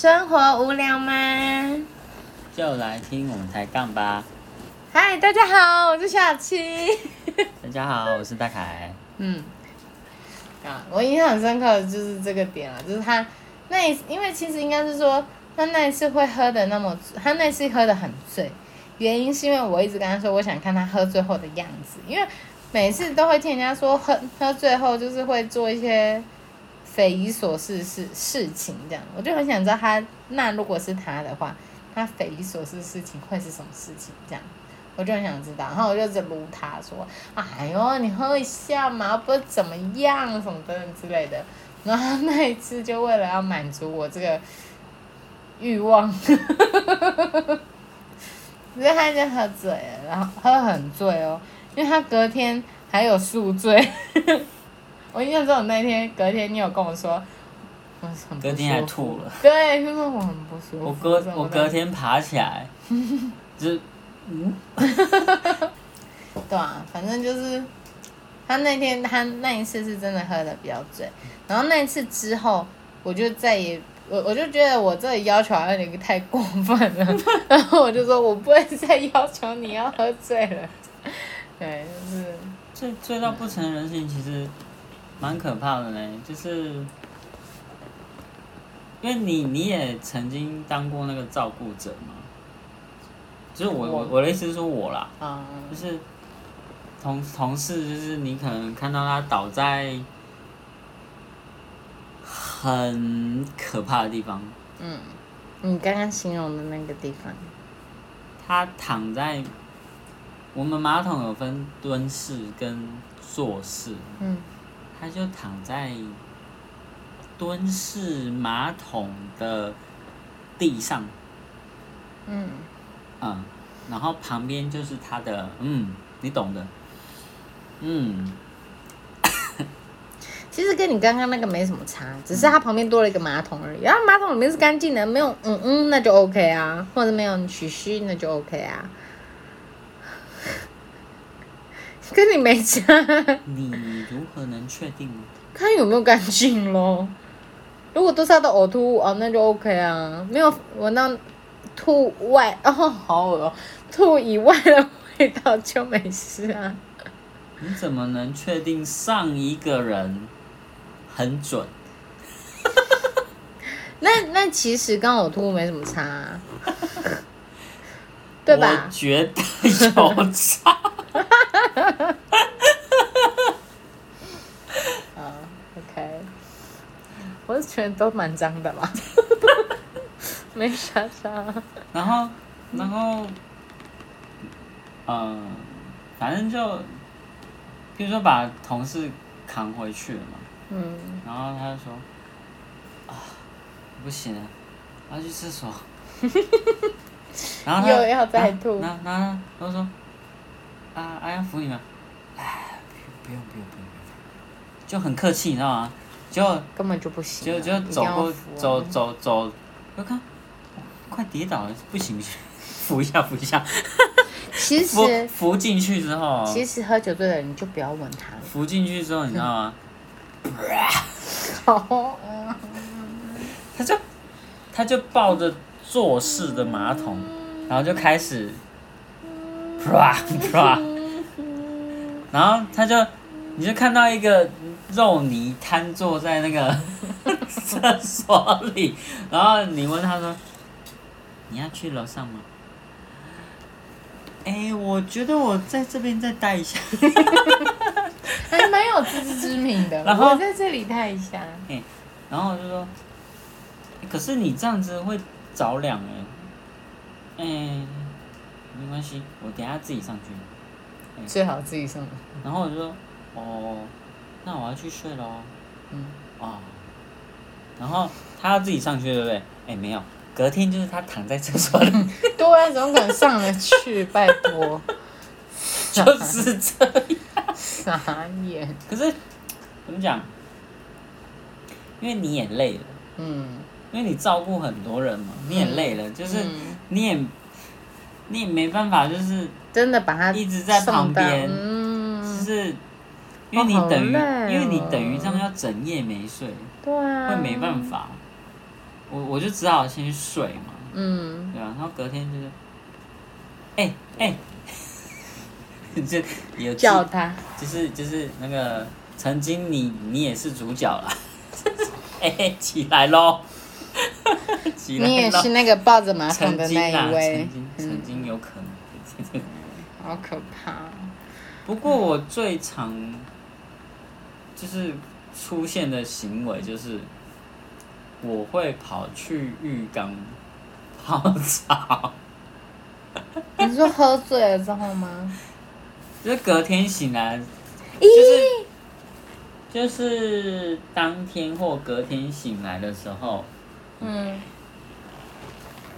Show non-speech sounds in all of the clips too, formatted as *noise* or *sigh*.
生活无聊吗？就来听我们抬杠吧。嗨，大家好，我是小七。*laughs* 大家好，我是大凯。嗯，啊，我印象很深刻的就是这个点了，就是他那一，因为其实应该是说他那一次会喝的那么，他那次喝的很醉，原因是因为我一直跟他说，我想看他喝醉后的样子，因为每次都会听人家说喝喝醉后就是会做一些匪夷所思事事情这样，我就很想知道他那如果是他的话，他匪夷所思的事情会是什么事情这样。我就很想知道，然后我就只撸他说：“哎呦，你喝一下嘛，不怎么样什么等等之类的。”然后那一次就为了要满足我这个欲望，所以他就喝醉了，然后喝很醉哦，因为他隔天还有宿醉。我印象中那天隔天你有跟我说，我很不隔天还吐了。对，就是我很不舒服。我隔我隔天爬起来，*laughs* 就是 *laughs* 对啊，反正就是他那天他那一次是真的喝的比较醉，然后那一次之后，我就再也我我就觉得我这里要求好像有点太过分了，*laughs* 然后我就说我不会再要求你要喝醉了，对，就是。醉醉到不成人形，其实蛮可怕的嘞。就是因为你你也曾经当过那个照顾者嘛，就是我我我的意思是说我啦，啊、就是同同事，就是你可能看到他倒在很可怕的地方，嗯，你刚刚形容的那个地方，他躺在我们马桶有分蹲式跟坐式，嗯他就躺在蹲式马桶的地上，嗯，嗯，然后旁边就是他的，嗯，你懂的，嗯，*coughs* 其实跟你刚刚那个没什么差，只是它旁边多了一个马桶而已。然后马桶里面是干净的，没有嗯嗯，那就 OK 啊，或者没有嘘嘘，那就 OK 啊。*laughs* 跟你没差，你如何能确定？看有没有干净咯。如果都是他的呕吐物哦，那就 OK 啊，没有闻到吐外 *laughs* 哦，好恶哦，吐以外的味道就没事啊。你怎么能确定上一个人很准？*laughs* 那那其实跟呕吐物没什么差、啊，对吧我？觉得有差。*laughs* 啊，OK，我是觉得都蛮脏的啦，*laughs* 没啥啥。然后，然后，嗯，反正就，比如说把同事扛回去了嘛，嗯，然后他就说，啊，不行了，我要去厕所。*laughs* 然后他又要再吐。然后然后他说，啊，啊要扶你们？哎，不用不用不用不用，就很客气，你知道吗？就根本就不行啊，就就走走。走走，我看，哦快跌倒了，不行 *laughs* 不行，扶一下 *laughs* 扶一下，其实扶进去之后，其实喝酒醉的人你就不要吻他了。扶进去之后，你知道吗？他就他就抱着坐式的马桶，然后就开始 *laughs* 然后他就你就看到一个肉泥瘫坐在那个 *laughs* 厕所里，然后你问他说：“你要去楼上吗？”哎、我觉得我在这边再待一下。*laughs* 还蛮有自知之明的。然后我在这里待一下，然后我就说，可是你这样子会着凉哎，哎、没关系，我等下自己上去。最好自己上。然后我就说，哦，那我要去睡喽。嗯，哦，然后他要自己上去，对不对？哎，没有，隔天就是他躺在厕所里，*laughs* 对啊，怎么可能上得去？拜托，就是这样。*laughs* 傻眼。可是怎么讲？因为你也累了，嗯，因为你照顾很多人嘛，你也累了，就是嗯你也你也没办法，就是真的把他一直在旁边就嗯，是因为你等于，哦哦。因为你等于这样要整夜没睡，对啊，会没办。法。我我就只好先去睡嘛，嗯，对啊，然后隔天就是，哎、哎、*laughs* 这有叫他，就是就是那个曾经你你也是主角了，*laughs* 哎、起来喽，*laughs* 你也是那个抱着马桶曾的那一位有可能。*laughs* 好可怕。不过我最常就是出现的行为就是，我会跑去浴缸泡澡，你说喝醉了之后吗？就是隔天醒来，就是就是当天或隔天醒来的时候，嗯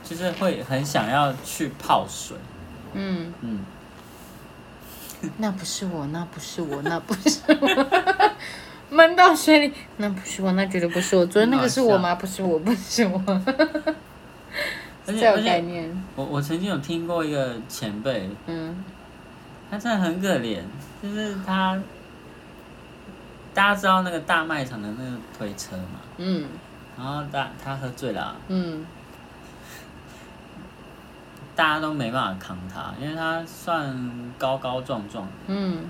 就是会很想要去泡水，嗯，嗯，那不是我，那不是我，*laughs* 那不是我。闷到水里，那不是我，那绝对不是我。昨天那个是我吗？不是我，不是我。而且 *laughs* 概念，我我曾经有听过一个前辈，嗯。他真的很可怜，就是他，大家知道那个大卖场的那个推车嘛，嗯。然后大他喝醉了啊、嗯大家都没办法扛他，因为他算高高壮壮，嗯，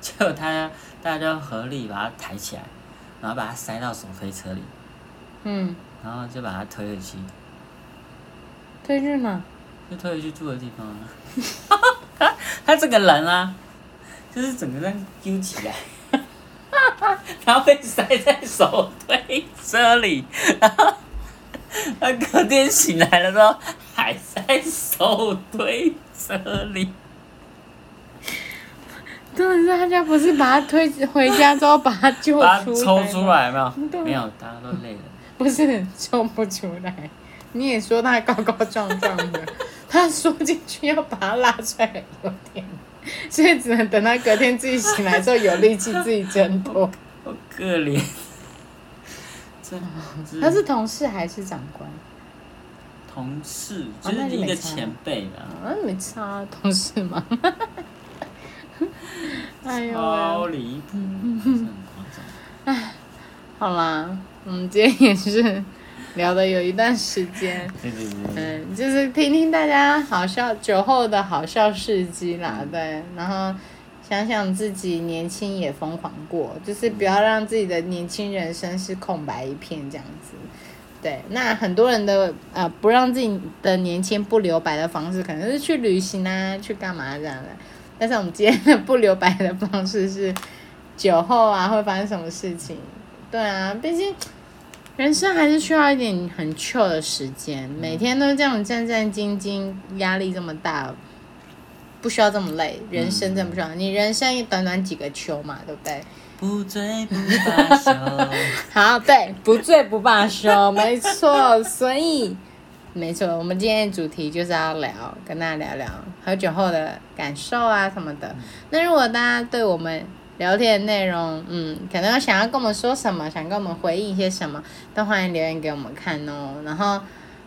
结果他大家就合力把他抬起来，然后把他塞到手推车里，嗯，然后就把他推回去，推去哪？就推回去住的地方啊。他 *laughs* 他这个人啊，就是整个人揪起来，*laughs* 然后被塞在手推车里，然后他隔天醒来的时候还在手推车里。*laughs* 真的是他家不是把他推回家之后把他救出来，抽出，来，有没有？没有，大家都累了。*laughs* 不是抽不出来。你也说他高高壮壮的，*laughs* 他缩进去要把他拉出来有点，所以只能等他隔天自己醒来之后有力气自己挣脱。好可怜。这他是同事还是长官？同事，哦就是一个前辈的啊，啊，没差啊，同事嘛？*laughs* 哎呦喂，超离谱，是很夸张。好啦，我们今天也是聊的有一段时间。对对对对，嗯，就是听听大家好笑酒后的好笑事迹啦，对，然后想想自己年轻也疯狂过，就是不要让自己的年轻人生是空白一片这样子。对，那很多人的呃不让自己的年轻不留白的方式，可能是去旅行啊，去干嘛这样的。但是我们今天的不留白的方式是酒后啊会发生什么事情？对啊，毕竟人生还是需要一点很 chill 的时间，每天都这样战战兢兢，压力这么大，不需要这么累。人生真的不需要，你人生短短几个秋嘛，对不对？不醉不罢休。*laughs* 好，对，不醉不罢休，没错。所以，没错，我们今天的主题就是要聊，跟大家聊聊喝酒后的感受啊什么的。那如果大家对我们聊天的内容，嗯，可能想要跟我们说什么，想跟我们回应一些什么，都欢迎留言给我们看哦。然后，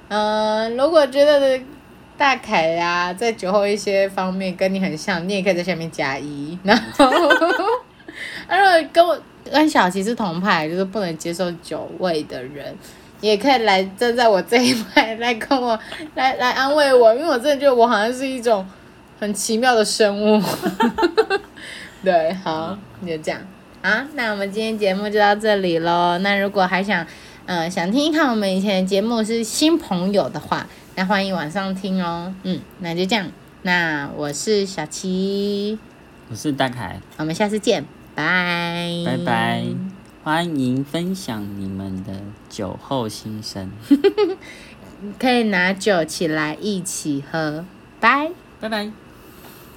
嗯、如果觉得大凯呀、在酒后一些方面跟你很像，你也可以在下面加一。然后，*laughs* 啊，如果跟我跟小琪是同派，就是不能接受酒味的人，也可以来站在我这一派 *laughs* 来跟我来来安慰我，因为我真的觉得我好像是一种很奇妙的生物。*laughs* 对，好，就这样。啊，那我们今天节目就到这里喽。那如果还想，呃，想听一看我们以前的节目是新朋友的话，那欢迎晚上听哦。嗯，那就这样。那我是小七，我是大凯，我们下次见，拜拜拜。欢迎分享你们的酒后心声，*laughs* 可以拿酒起来一起喝，拜。拜拜。